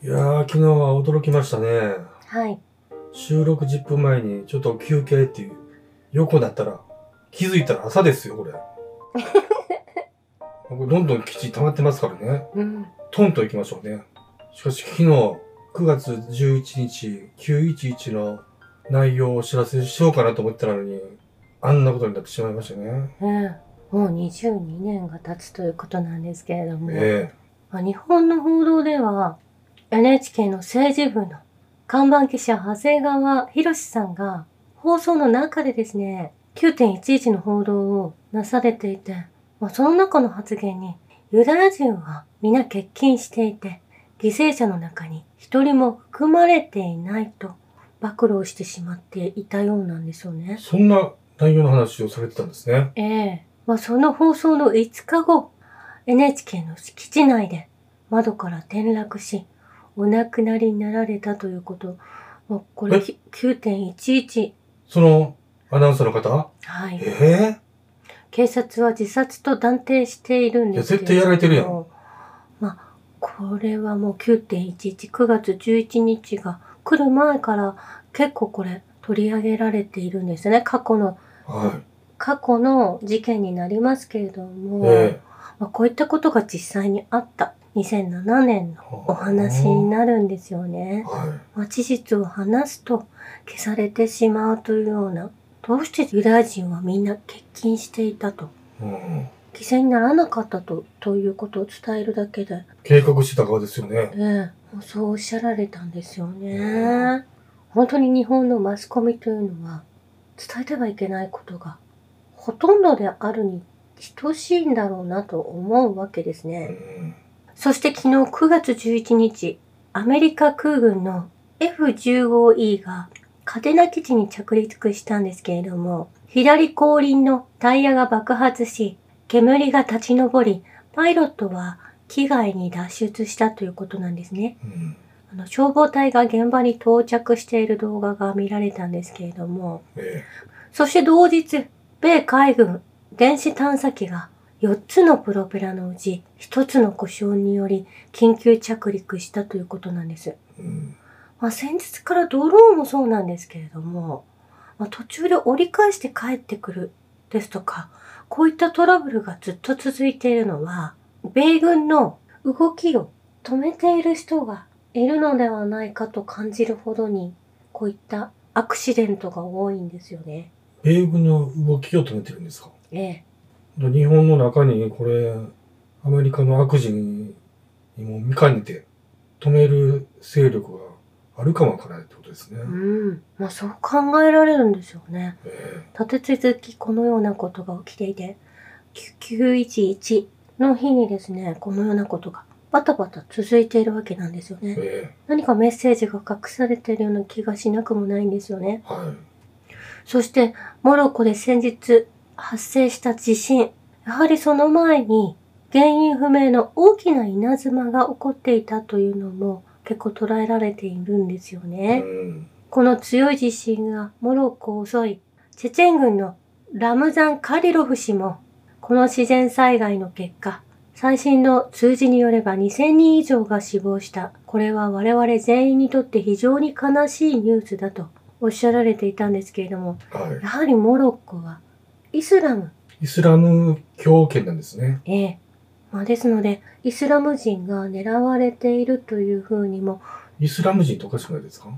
いやー、昨日は驚きましたね。はい。収録10分前にちょっと休憩っていう、横だったら、気づいたら朝ですよ、これ。僕どんどん基地溜まってますからね。うん。トンと行きましょうね。しかし昨日、9月11日、911の内容をお知らせしようかなと思ってたのに、あんなことになってしまいましたね。ええもう22年が経つということなんですけれども、えまあ日本の報道では NHK の政治部の看板記者長谷川博さんが放送の中でですね、9.11の報道をなされていて、まあ、その中の発言にユダヤ人は皆欠勤していて、犠牲者の中に一人も含まれていないと暴露してしまっていたようなんですよねえ。そんな内容の話をされてたんですね。ええまあ、その放送の5日後、NHK の敷地内で窓から転落し、お亡くなりになられたということ。まあ、これえ？き9.11。そのアナウンサーの方？はい。え？え警察は自殺と断定しているんですけれどもいや絶対やられてるやんまあ、これはもう9.11、9月11日が来る前から結構これ取り上げられているんですね。過去の、は過去の事件になりますけれどい。も。えまあ、こういったことが実際にあった2007年のえお話になるんですよね。はまあ、事実を話すと消されてしまうというような、どうしてユダヤ人はみんな欠勤していたと、い。うん犠牲にならなかったと、ということを伝えるだけで、計画してた側ですよね。ええ、もうそうおっしゃられたんですよね。本当に日本のマスコミというのは、伝えてはいけないことが、ほとんどであるに等しいんだろうなと思うわけですうね。んそして昨日9月11日、アメリカ空軍の F15E がカテナ基地に着陸したんですけれども、左後輪のタイヤが爆発し、煙が立ち上り、パイロットは機外に脱出したということなんですね。うんあの消防隊が現場に到着している動画が見られたんですけれども、えそして同日、米海軍電子探査機が4つのプロペラのうち1つの故障により緊急着陸したということなんです。えうんまあ、先日からドローンもそうなんですけれども、まあ、途中で折り返して帰ってくるですとか、こういったトラブルがずっと続いているのは、米軍の動きを止めている人がいるのではないかと感じるほどに、こういったアクシデントが多いんですよね。米軍の動きを止めてるんですか？ええ。で日本の中にこれ、アメリカの悪事にも見かねて止める勢力があるかもわからないってことですね。うん。まあそう考えられるんですよね。え立て続きこのようなことが起きていて、911の日にですね、このようなことがバタバタ続いているわけなんですよね。ええ何かメッセージが隠されているような気がしなくもないんですよね。えはそして、モロッコで先日発生した地震。やはりその前に原因不明の大きな稲妻が起こっていたというのも結構捉えられているんですよい。ね。うんこの強い地震がモロッコを襲い、チェチェン軍のラムザン・カディロフ氏も、この自然災害の結果、最新の数字によれば2000人以上が死亡した。これは我々全員にとって非常に悲しいニュースだとおっしゃられていたんですけれども、はやはりモロッコはイスラム、い。イスラム教圏なんですね。ええ。まあ、ですので、イスラム人が狙われているというふうにもイスラム人っておかしくないですか？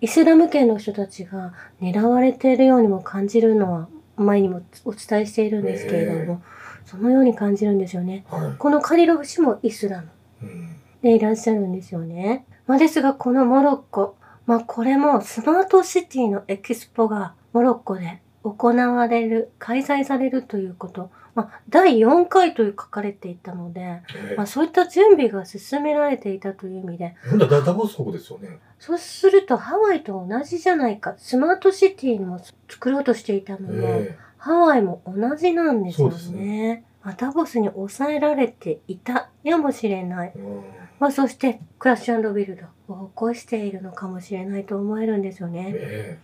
イスラム圏の人たちが狙われているようにも感じるのは前にもお伝えしているんですけれども、そのように感じるんですよね。はこのカリロフ氏もイスラムでいらっしゃるんですよね。まあ、ですがこのモロッコ、まあこれもスマートシティのエキスポがモロッコで行われる、開催されるということ、まあ第4回と書かれていたので、ええまあそういった準備が進められていたという意味で、ほんだらダボス国ですよね。そうするとハワイと同じじゃないか。スマートシティも作ろうとしていたのも、えハワイも同じなんですよね。まあダボスに抑えられていたやもしれない。まあそしてクラッシュビルドを起こしているのかもしれないと思えるんですよね。え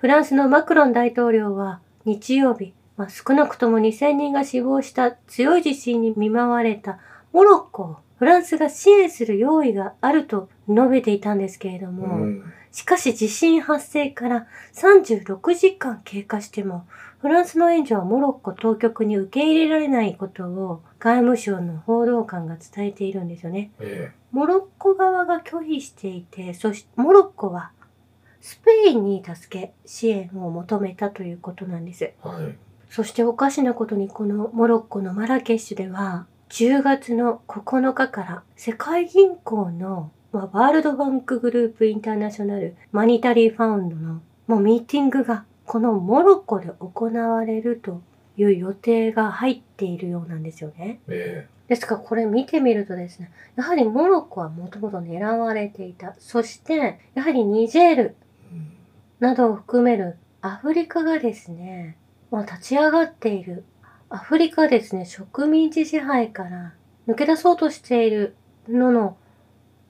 フランスのマクロン大統領は日曜日、まあ、少なくとも2000人が死亡した強い地震に見舞われたモロッコをフランスが支援する用意があると述べていたんですけれどうも、ん。しかし地震発生から36時間経過しても、フランスの援助はモロッコ当局に受け入れられないことを外務省の報道官が伝えているんですよね。えモロッコ側が拒否していて、そしてモロッコはスペインに助け、支援を求めたということなんです。えはい。そしておかしなことにこのモロッコのマラケシュでは10月の9日から世界銀行の、まあ、ワールドバンクグループインターナショナルマニタリーファウンドのもうミーティングがこのモロッコで行われるという予定が入っているようなんですよね。えですからこれ見てみるとですね、やはりモロッコはもともと狙われていた。そして、やはりニジェールなどを含めるアフリカがですね、まあ、立ち上がっている。アフリカはですね、植民地支配から抜け出そうとしているのの、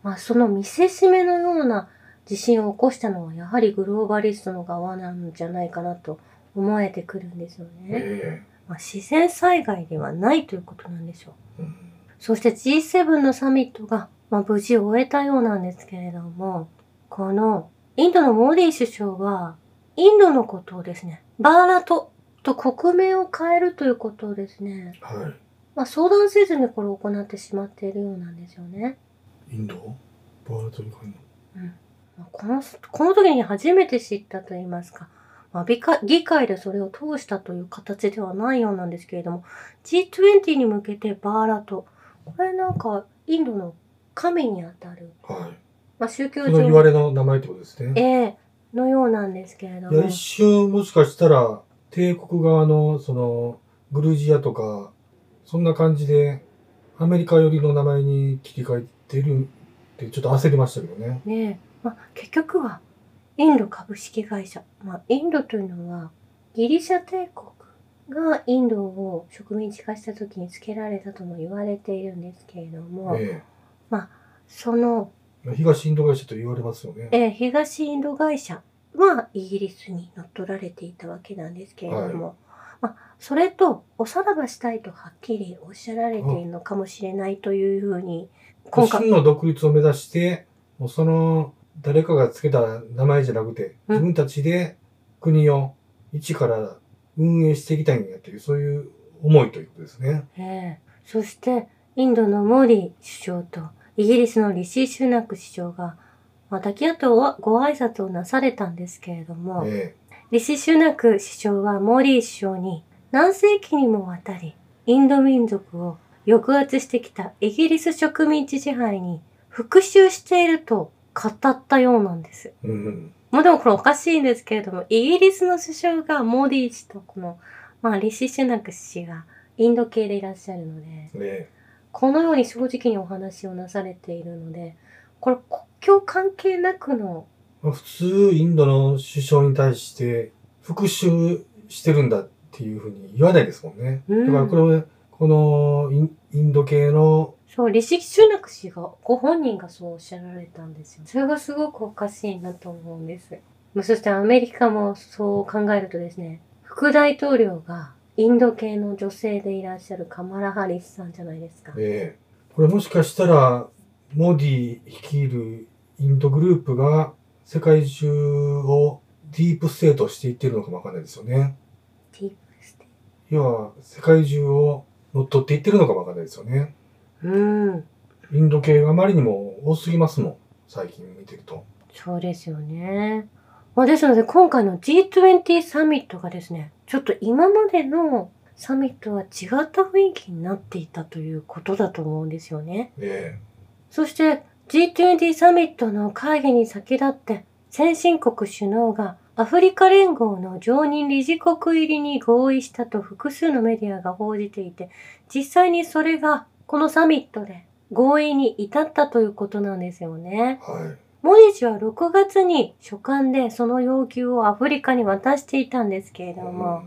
まあ、その見せしめのような地震を起こしたのはやはりグローバリストの側なんじゃないかなと思えてくるんですよね。えまあ、自然災害ではないということなんでしょう。そして G7 のサミットが、まあ、無事終えたようなんですけれども、このインドのモディ首相は、インドのことをですね、バーラトと国名を変えるということをですね、はまあ、相談せずにこれを行ってしまっているようなんですよね。い。インド？バーラトリカンの？まあこの、この時に初めて知ったと言いますか、まあ、議会議会でそれを通したという形ではないようなんですけれども、G20 に向けてバーラト、これなんかインドの神にあたる、はい。まあ、宗教その言われの名前ってことですね。ええのようなんですけれども。一、瞬もしかしたら、帝国側の、その、グルジアとか、そんな感じで、アメリカ寄りの名前に切り替えてるって、ちょっと焦りましたけどね。ねえ、まあ、結局はインド株式会社、まあ、インドというのはギリシャ帝国がインドを植民地化した時に付けられたとも言われているんですけれども、えその、え東インド会社と言われますよね。えー東インド会社はイギリスに乗っ取られていたわけなんですけれども、まあ、それとおさらばしたいとはっきりおっしゃられているのかもしれないというふうに、今回、真の独立を目指して、もうその、誰かが付けた名前じゃなくて、うん。自分たちで国を一から運営していきたいんやという、そういう思いということですね。ええ。そして、インドのモディ首相とイギリスのリシー・シュナク首相が、まあ、抱き合ってごご挨拶をなされたんですけれども、えリシ・シュナク首相はモディ首相に何世紀にもわたりインド民族を抑圧してきたイギリス植民地支配に復讐していると語ったようなんです。えうん。もうでもこれおかしいんですけれども、イギリスの首相がモディ氏とこの、まあリシ・シュナク氏がインド系でいらっしゃるので、ねえこのように正直にお話をなされているので、これ国境関係なくの、まあ普通、インドの首相に対して復讐してるんだっていうふうに言わないですもんね。うんだからこれ、このインド系の、そう、リシ・シュナク氏が、ご本人がそうおっしゃられたんですよ。それがすごくおかしいなと思うんです。まあそしてアメリカもそう考えるとですね、副大統領がインド系の女性でいらっしゃるカマラ・ハリスさんじゃないですか。ええこれもしかしたら、モディ率いるインドグループが世界中をディープステートしていってるのかもわかんないですよね。ディープステ要は、世界中を乗っ取っていってるのかもわかんないですよね。うん。インド系があまりにも多すぎますもん。最近見てると。そうですよね。まあ、ですので今回の G20 サミットがですね、ちょっと今までのサミットは違った雰囲気になっていたということだと思うんですよね。えそして G20 サミットの会議に先立って先進国首脳がアフリカ連合の常任理事国入りに合意したと複数のメディアが報じていて、実際にそれがこのサミットで合意に至ったということなんですよね。えはい。モディ氏は6月に書簡でその要求をアフリカに渡していたんですけれども、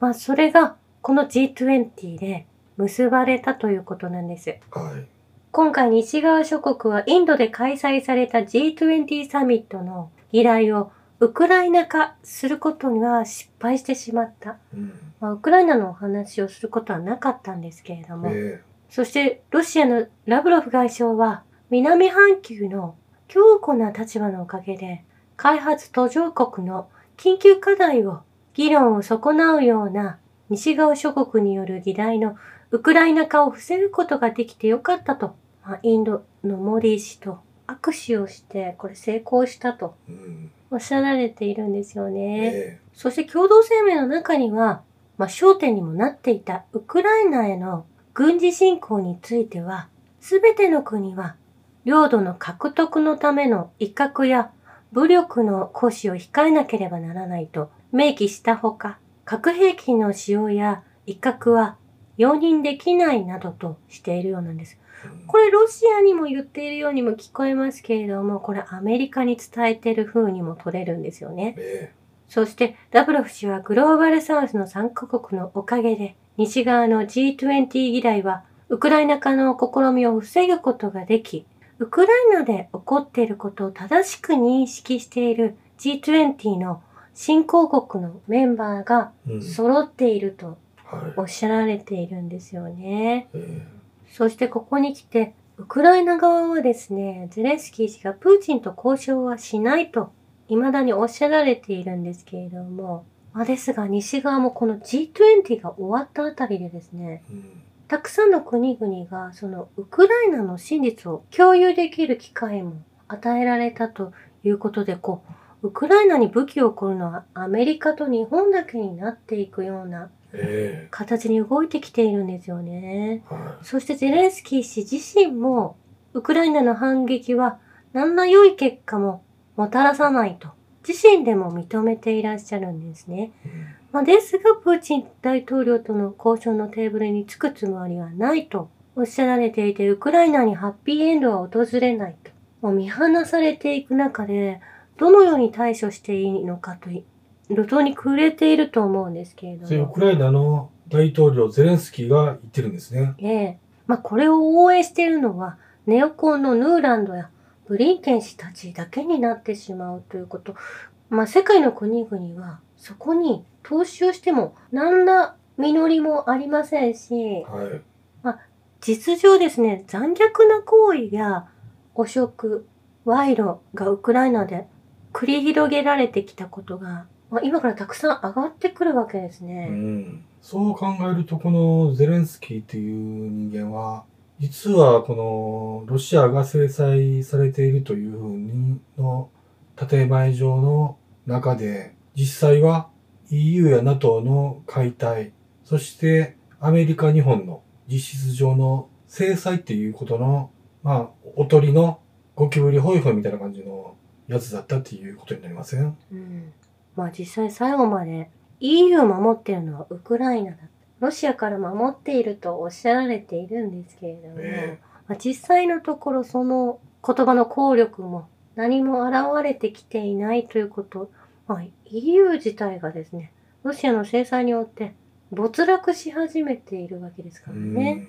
まあそれがこの G20 で結ばれたということなんです。うんはい。今回西側諸国はインドで開催された G20 サミットの依頼をウクライナ化することには失敗してしまった。うん。まあ、ウクライナのお話をすることはなかったんですけれども、えそしてロシアのラブロフ外相は南半球の強固な立場のおかげで、開発途上国の緊急課題を議論を損なうような西側諸国による議題のウクライナ化を防ぐことができてよかったと、まあ、インドのモディ氏と握手をして、これ成功したとうん。おっしゃられているんですよね。えそして共同声明の中には、まあ、焦点にもなっていたウクライナへの軍事侵攻については、すべての国は領土の獲得のための威嚇や武力の行使を控えなければならないと明記したほか、核兵器の使用や威嚇は容認できないなどとしているようなんです。うんこれロシアにも言っているようにも聞こえますけれども、これアメリカに伝えてる風にも取れるんですよね。えそしてラブロフ氏はグローバルサウスの参加国のおかげで西側の G20 議題はウクライナ化の試みを防ぐことができ、ウクライナで起こっていることを正しく認識している G20 の新興国のメンバーが。揃っているとはい。おっしゃられているんですよね。えそしてここに来て、ウクライナ側はですね、ゼレンスキー氏がプーチンと交渉はしないと、未だにおっしゃられているんですけれども、まあ、ですが西側もこの G20 が終わったあたりでですね、えうん。たくさんの国々がそのウクライナの真実を共有できる機会も与えられたということで、こう、ウクライナに武器を送るのはアメリカと日本だけになっていくようなえ形に動いてきているんですよね。えはそしてゼレンスキー氏自身も、ウクライナの反撃は何ら良い結果ももたらさないと、自身でも認めていらっしゃるんですね。まあ、ですが、プーチン大統領との交渉のテーブルに着くつもりはないとおっしゃられていて、ウクライナにハッピーエンドは訪れないと。もう見放されていく中で、どのように対処していいのかとい、路頭に暮れていると思うんですけれども。ウクライナの大統領ゼレンスキーが言ってるんですね。ええ。まあ、これを応援しているのは、ネオコンのヌーランドやブリンケン氏たちだけになってしまうということ。まあ、世界の国々は、そこに投資をしても、何ら実りもありませんし、はい。実情ですね、残虐な行為や汚職、賄賂がウクライナで繰り広げられてきたことが、まあ、今からたくさん上がってくるわけですうね。ん。そう考えると、このゼレンスキーっていう人間は、実はこのロシアが制裁されているというふうにの建前上の中で、実際は EU や NATO の解体、そしてアメリカ、日本の実質上の制裁っていうことの、まあ、おとりのゴキブリホイホイみたいな感じのやつだったっていうことになりませんうん。まあ実際最後まで EU を守ってるのはウクライナだ。ロシアから守っているとおっしゃられているんですけれども、えまあ、実際のところその言葉の効力も何も現れてきていないということ、まあ、EU 自体がですね、ロシアの制裁によって没落し始めているわけですからね。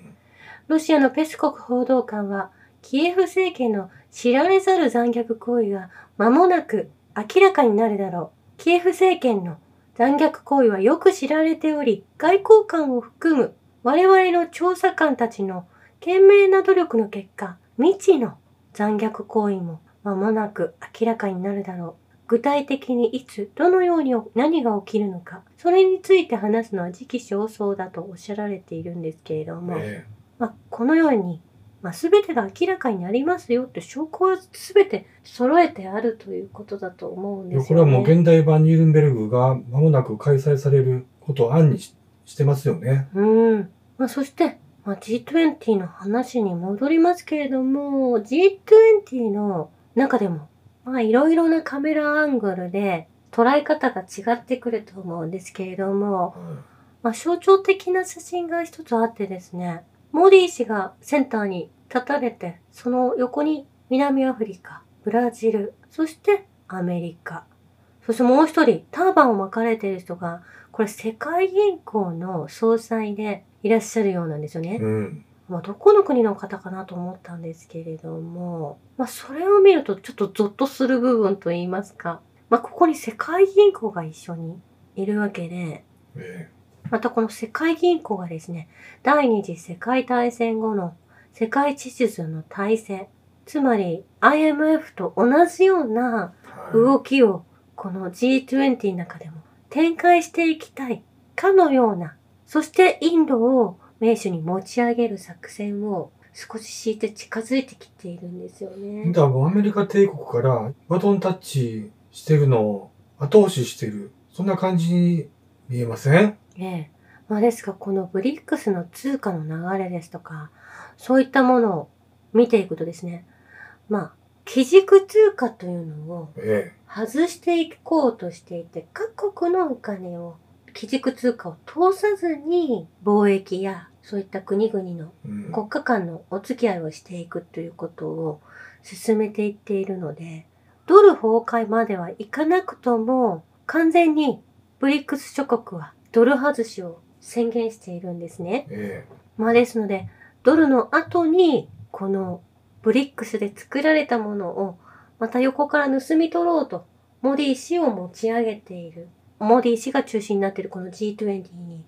ロシアのペスコフ報道官は、キエフ政権の知られざる残虐行為が間もなく明らかになるだろう。キエフ政権の残虐行為はよく知られており、外交官を含む我々の調査官たちの懸命な努力の結果、未知の残虐行為も間もなく明らかになるだろう。具体的にいつ、どのように何が起きるのか、それについて話すのは時期尚早だとおっしゃられているんですけれども、えまあ、このように、まあ、全てが明らかになりますよって証拠は全て揃えてあるということだと思うんえですよね。これはもう現代版ニュルンベルグが間もなく開催されることを案にししてますよね。うん。まあ、そして、まあ、G20 の話に戻りますけれども、G20 の中でも、まあ、いろいろなカメラアングルで捉え方が違ってくると思うんですけれども、まあ、象徴的な写真が一つあってですね、モディ氏がセンターに立たれて、その横に南アフリカ、ブラジル、そしてアメリカ。そしてもう一人、ターバンを巻かれている人が、これ世界銀行の総裁でいらっしゃるようなんですよね。うん。まあ、どこの国の方かなと思ったんですけれども、まあ、それを見るとちょっとゾッとする部分と言いますか、まあ、ここに世界銀行が一緒にいるわけで、えまたこの世界銀行がですね、第二次世界大戦後の世界秩序の体制、つまり IMF と同じようなはい動きをこの G20 の中でも展開していきたいかのような、そしてインドを名手に持ち上げる作戦を少し敷いて近づいてきているんですよね。だもうアメリカ帝国からバトンタッチしてるのを後押ししてる。そんな感じに見えません？ええ。まあですが、このブリックスの通貨の流れですとか、そういったものを見ていくとですね、まあ、基軸通貨というのをえ外していこうとしていて、各国のお金を、基軸通貨を通さずに貿易やそういった国々の。国家間のお付き合いをしていくということを進めていっているので、ドル崩壊まではいかなくとも完全にブリックス諸国はドル外しを宣言しているんですね。えまあですので、ドルの後にこのブリックスで作られたものをまた横から盗み取ろうとモディ氏を持ち上げている。モディ氏が中心になっているこの G20 に。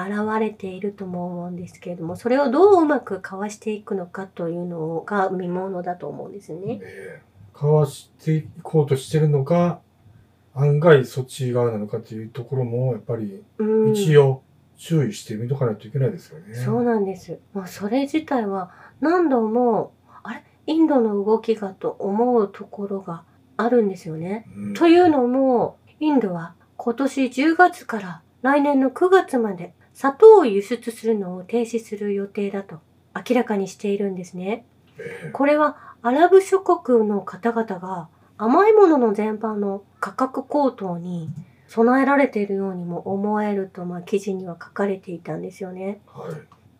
現れているとも思うんですけれども、それをどううまくかわしていくのかというのが見ものだと思うんですね。ええ。かわしていこうとしてるのか、案外そっち側なのかというところも、やっぱりうん。一応注意してみとかないといけないですよね。そうなんです。まあ、それ自体は何度も、あれ？インドの動きがと思うところがあるんですよね。うん。というのも、インドは今年10月から来年の9月まで砂糖を輸出するのを停止する予定だと明らかにしているんですね。ええこれはアラブ諸国の方々が甘いものの全般の価格高騰に備えられているようにも思えると、まあ、記事には書かれていたんですよね。はい。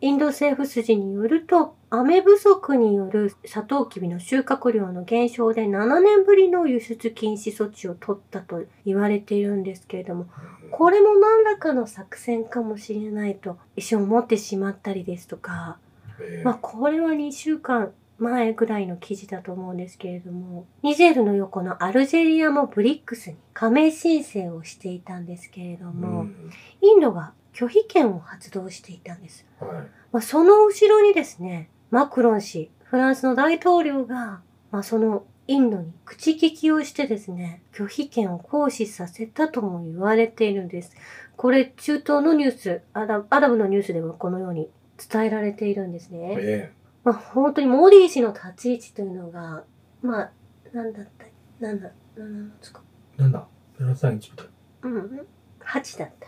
インド政府筋によると、雨不足によるサトウキビの収穫量の減少で7年ぶりの輸出禁止措置を取ったと言われているんですけれども、これも何らかの作戦かもしれないと一瞬思ってしまったりですとか、ええまあこれは2週間前ぐらいの記事だと思うんですけれども、ニジェールの横のアルジェリアもブリックスに加盟申請をしていたんですけれども、うんインドが拒否権を発動していたんです。はい。まあ、その後ろにですね、マクロン氏、フランスの大統領が、まあ、そのインドに口利きをしてですね、拒否権を行使させたとも言われているんです。これ、中東のニュース、アラアラブのニュースではこのように伝えられているんですね。えまあ、本当にモディ氏の立ち位置というのが、まあ、なんだったなんだ、なんなんですか？え。なんだ ?731 みたい。うん、8だった。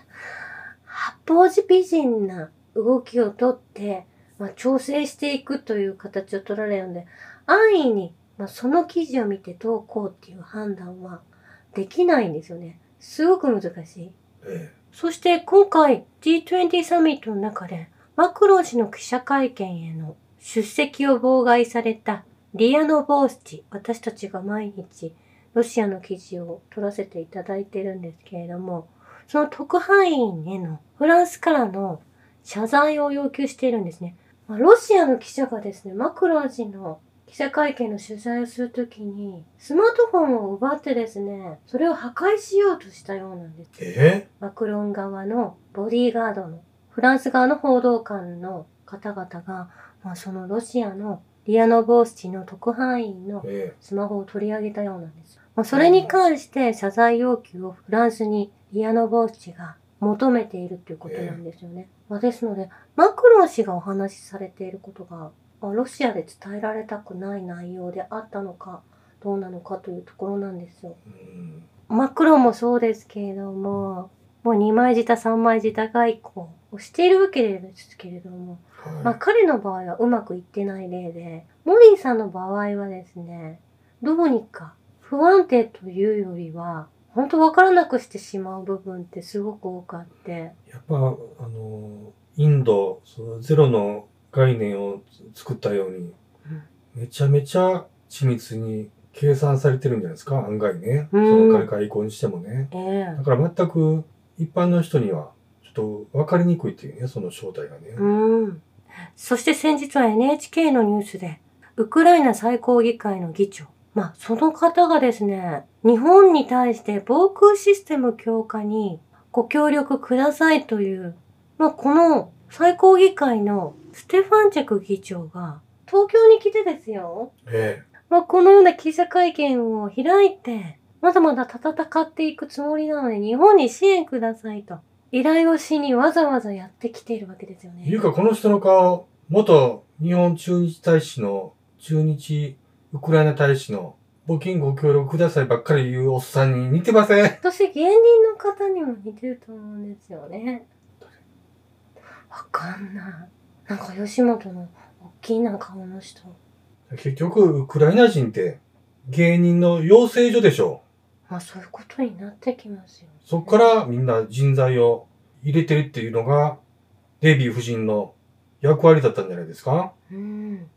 八方美人な動きをとって、まあ、調整していくという形を取られるので、安易に、まあ、その記事を見てどうこうっていう判断はできないんですよね。すごく難しい。えそして今回 G20 サミットの中でマクロン氏の記者会見への出席を妨害されたリアノ・ボースチ、私たちが毎日ロシアの記事を取らせていただいてるんですけれども、その特派員へのフランスからの謝罪を要求しているんですね。まあロシアの記者がですね、マクロン氏の記者会見の取材をするときに、スマートフォンを奪ってですね、それを破壊しようとしたようなんです。え？マクロン側のボディーガードのフランス側の報道官の方々が、まあ、そのロシアのリアノ・ボースチの特派員のええスマホを取り上げたようなんです。まあ、それに関して謝罪要求をフランスにリアノ・ボースチが求めているということなんですよね。まあ、ですので、マクロン氏がお話しされていることが、まあロシアで伝えられたくない内容であったのか、どうなのかというところなんですよ。うんマクロンもそうですけれども、もう2枚舌3枚舌外交をしているわけですけれども、まあはい。彼の場合はうまくいってない例で、モリーさんの場合はですね、どうにか不安定というよりは、本当わからなくしてしまう部分ってすごく多くあって、やっぱ、あの、インド、そのゼロの概念を作ったように、めちゃめちゃ緻密に計算されてるんじゃないですか、案外ね。そうんの外交にしてもね。ええだから全く一般の人には、ちょっと分かりにくいっていうね、その正体がね。うん。そして先日は NHK のニュースで、ウクライナ最高議会の議長。まあ、その方がですね、日本に対して防空システム強化にご協力くださいという、まあ、この最高議会のステファンチェク議長が、東京に来てですよ。えまあ、このような記者会見を開いて、まだまだ戦っていくつもりなので、日本に支援くださいと。依頼をしにわざわざやってきているわけですよね。えいうか、この人の顔、元日本駐日大使の、駐日ウクライナ大使の、募金ご協力くださいばっかり言うおっさんに似てません私、芸人の方にも似てると思うんですよね。わかんない。なんか吉本の大きな顔の人。結局、ウクライナ人って芸人の養成所でしょ。まあそういうことになってきますよ、ね。そこからみんな人材を入れてるっていうのが、デビー夫人の役割だったんじゃないですか？うん。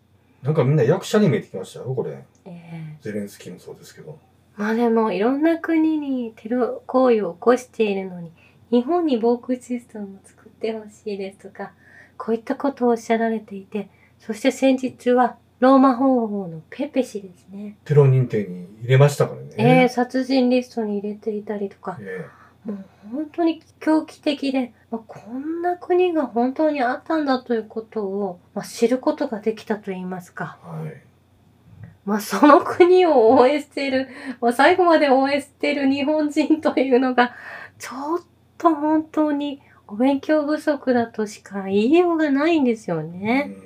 なんかみんな役者に見えてきましたよ、これ。ええゼレンスキーもそうですけど。まあでもいろんな国にテロ行為を起こしているのに日本に防空システムを作ってほしいですとかこういったことをおっしゃられていてそして先日はローマ法王のペペ氏ですね、テロ認定に入れましたからね。ええ殺人リストに入れていたりとかえもう本当に狂気的で、まあ、こんな国が本当にあったんだということを、まあ、知ることができたと言いますかえはい。まあ、その国を応援している、まあ、最後まで応援している日本人というのが、ちょっと本当にお勉強不足だとしか言いようがないんですよね。うん、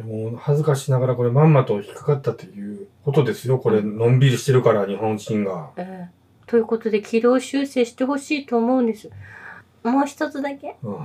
でも、恥ずかしながらこれまんまと引っかかったっていうことですよ。これ、のんびりしてるから、日本人が。ええということで、軌道修正してほしいと思うんです。もう一つだけ。うん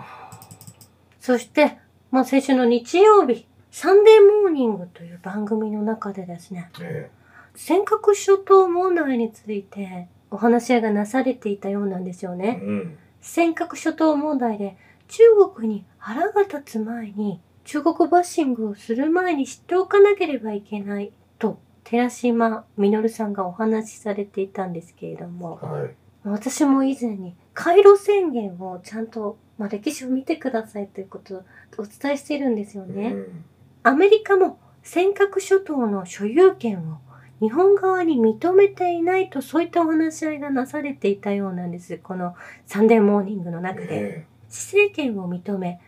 そして、まあ、先週の日曜日、サンデーモーニングという番組の中でですね、え尖閣諸島問題についてお話し合いがなされていたようなんですよえね。うん。尖閣諸島問題で中国に腹が立つ前に中国バッシングをする前に知っておかなければいけないと寺島実さんがお話しされていたんですけれどもはい。私も以前にカイロ宣言をちゃんと、まあ、歴史を見てくださいということをお伝えしているんですよね。うんアメリカも尖閣諸島の所有権を日本側に認めていないとそういったお話し合いがなされていたようなんです。このサンデーモーニングの中で。え施政権を認め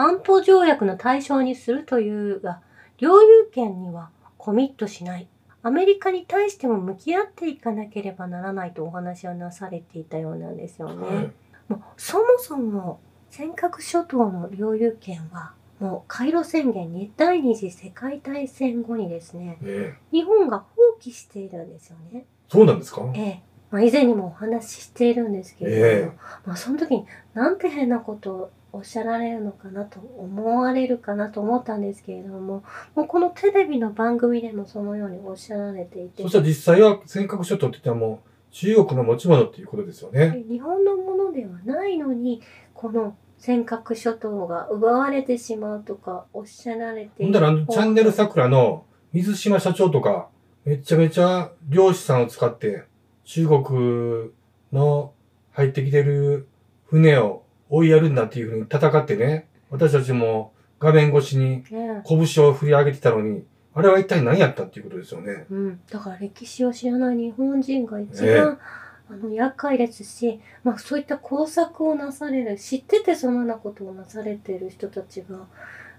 安保条約の対象にするというが領有権にはコミットしない。アメリカに対しても向き合っていかなければならないとお話はなされていたようなんですよね。えはい。もうそもそも尖閣諸島の領有権はもうカイロ宣言に第二次世界大戦後にですねええ日本が放棄しているんですよね。そうなんですか？ええまあ、以前にもお話ししているんですけれども、ええまあ、その時になんて変なことをおっしゃられるのかなと思われるかなと思ったんですけれどももうこのテレビの番組でもそのようにおっしゃられていてそしたら実際は尖閣諸島って言ったらもう中国の持ち物っていうことですよね。日本のものではないのにこの尖閣諸島が奪われてしまうとかおっしゃられてほんだらあのチャンネル桜の水島社長とかめちゃめちゃ漁師さんを使って中国の入ってきてる船を追いやるんだっていうふうに戦ってね、私たちも画面越しにね拳を振り上げてたのに、あれは一体何やったっていうことですよね。うん、だから歴史を知らない日本人が一番、ええあの厄介ですし、まあ、そういった工作をなされる知っててそのようなことをなされている人たちが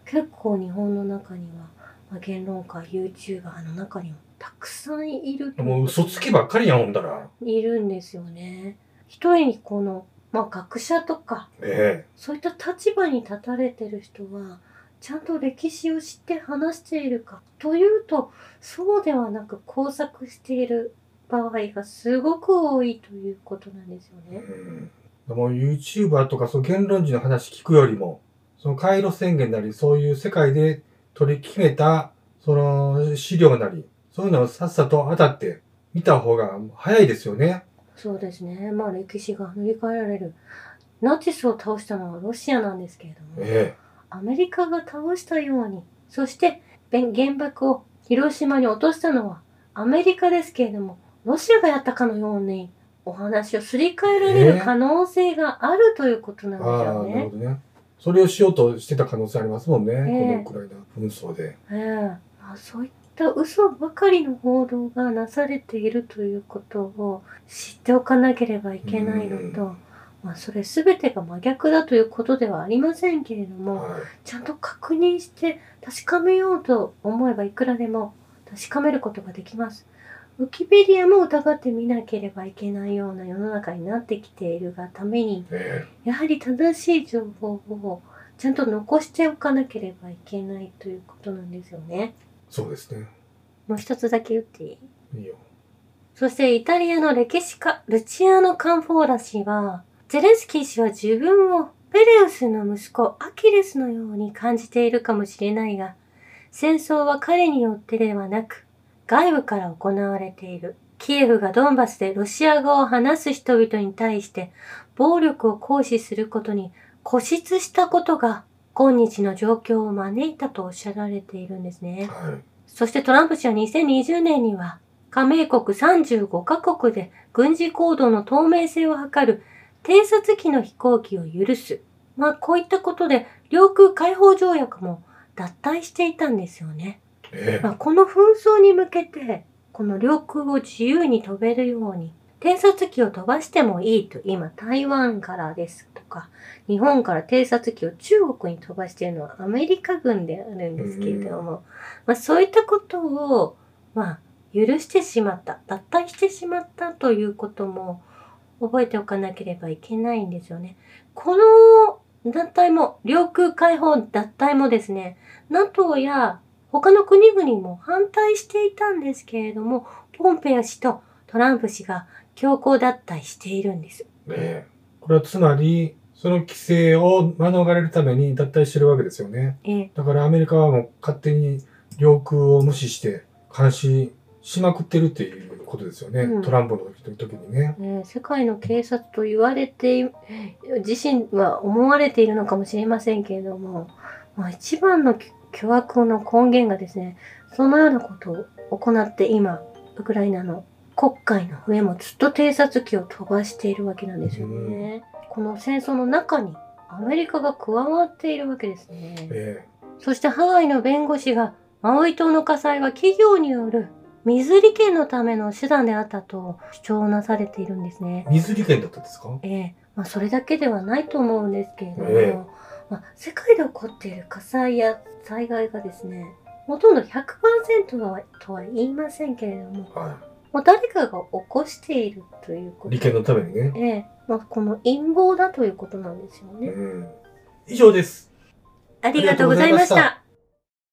結構日本の中には、まあ、言論家 YouTuber の中にもたくさんいるともう嘘つきばっかりやん、ほんだら。いるんですよね。一人にこの、まあ、学者とかえそういった立場に立たれてる人はちゃんと歴史を知って話しているかというとそうではなく工作している場合がすごく多いということなんですよえね。うん。もう YouTuber とかそう言論人の話聞くよりも、その回路宣言なり、そういう世界で取り決めた、その資料なり、そういうのをさっさと当たって見た方が早いですよね。そうですね。まあ歴史が塗り替えられる。ナチスを倒したのはロシアなんですけれども、えアメリカが倒したように、そしてべ原爆を広島に落としたのはアメリカですけれども、ロシアがやったかのようにお話をすり替えられる可能性があるということなんえですああ、なるよねほ。どね。それをしようとしてた可能性ありますもんね。えこのウクライナ紛争で。ええまあ、そういった嘘ばかりの報道がなされているということを知っておかなければいけないのと、まあそれ全てが真逆だということではありませんけれども、はい。ちゃんと確認して確かめようと思えばいくらでも確かめることができます。ウィキペディアも疑ってみなければいけないような世の中になってきているがために、えやはり正しい情報をちゃんと残しておかなければいけないということなんですよね。そうですね。もう一つだけ言っていい？いいよ。そしてイタリアの歴史家、ルチアーノ・カンフォーラ氏は、ゼレンスキー氏は自分をペレウスの息子アキレスのように感じているかもしれないが、戦争は彼によってではなく、外部から行われている。キエフがドンバスでロシア語を話す人々に対して暴力を行使することに固執したことが今日の状況を招いたとおっしゃられているんですね。はい。そしてトランプ氏は2020年には加盟国35カ国で軍事行動の透明性を図る偵察機の飛行機を許す。まあこういったことで領空開放条約も脱退していたんですよね。えまあ、この紛争に向けてこの領空を自由に飛べるように偵察機を飛ばしてもいいと今台湾からですとか日本から偵察機を中国に飛ばしているのはアメリカ軍であるんですけれども、まあ、そういったことをまあ許してしまった脱退してしまったということも覚えておかなければいけないんですよね。この脱退も領空開放脱退もですね NATO や他の国々も反対していたんですけれども、ポンペア氏とトランプ氏が強行脱退しているんです。えこれはつまり、その規制を免れるために脱退してるわけですよね。ええだからアメリカはもう勝手に領空を無視して監視しまくってるっていうことですよね。うんトランプの時時にね。ええ世界の警察と言われてい、自身は思われているのかもしれませんけれども、まあ、一番の巨悪の根源がですね、そのようなことを行って今、ウクライナの国会の上もずっと偵察機を飛ばしているわけなんですよね。この戦争の中にアメリカが加わっているわけですね。えそしてハワイの弁護士がマウイ島の火災は企業による水利権のための手段であったと主張なされているんですねえ。水利権だったんですか？ええまあ、それだけではないと思うんですけれども、ええまあ、世界で起こっている火災や災害がですね、ほとんど100%はとは言いませんけれども、はもう誰かが起こしているというこい。と。利権のためにね。ええまあ、この陰謀だということなんですよね。うん。以上です。ありがとうございました。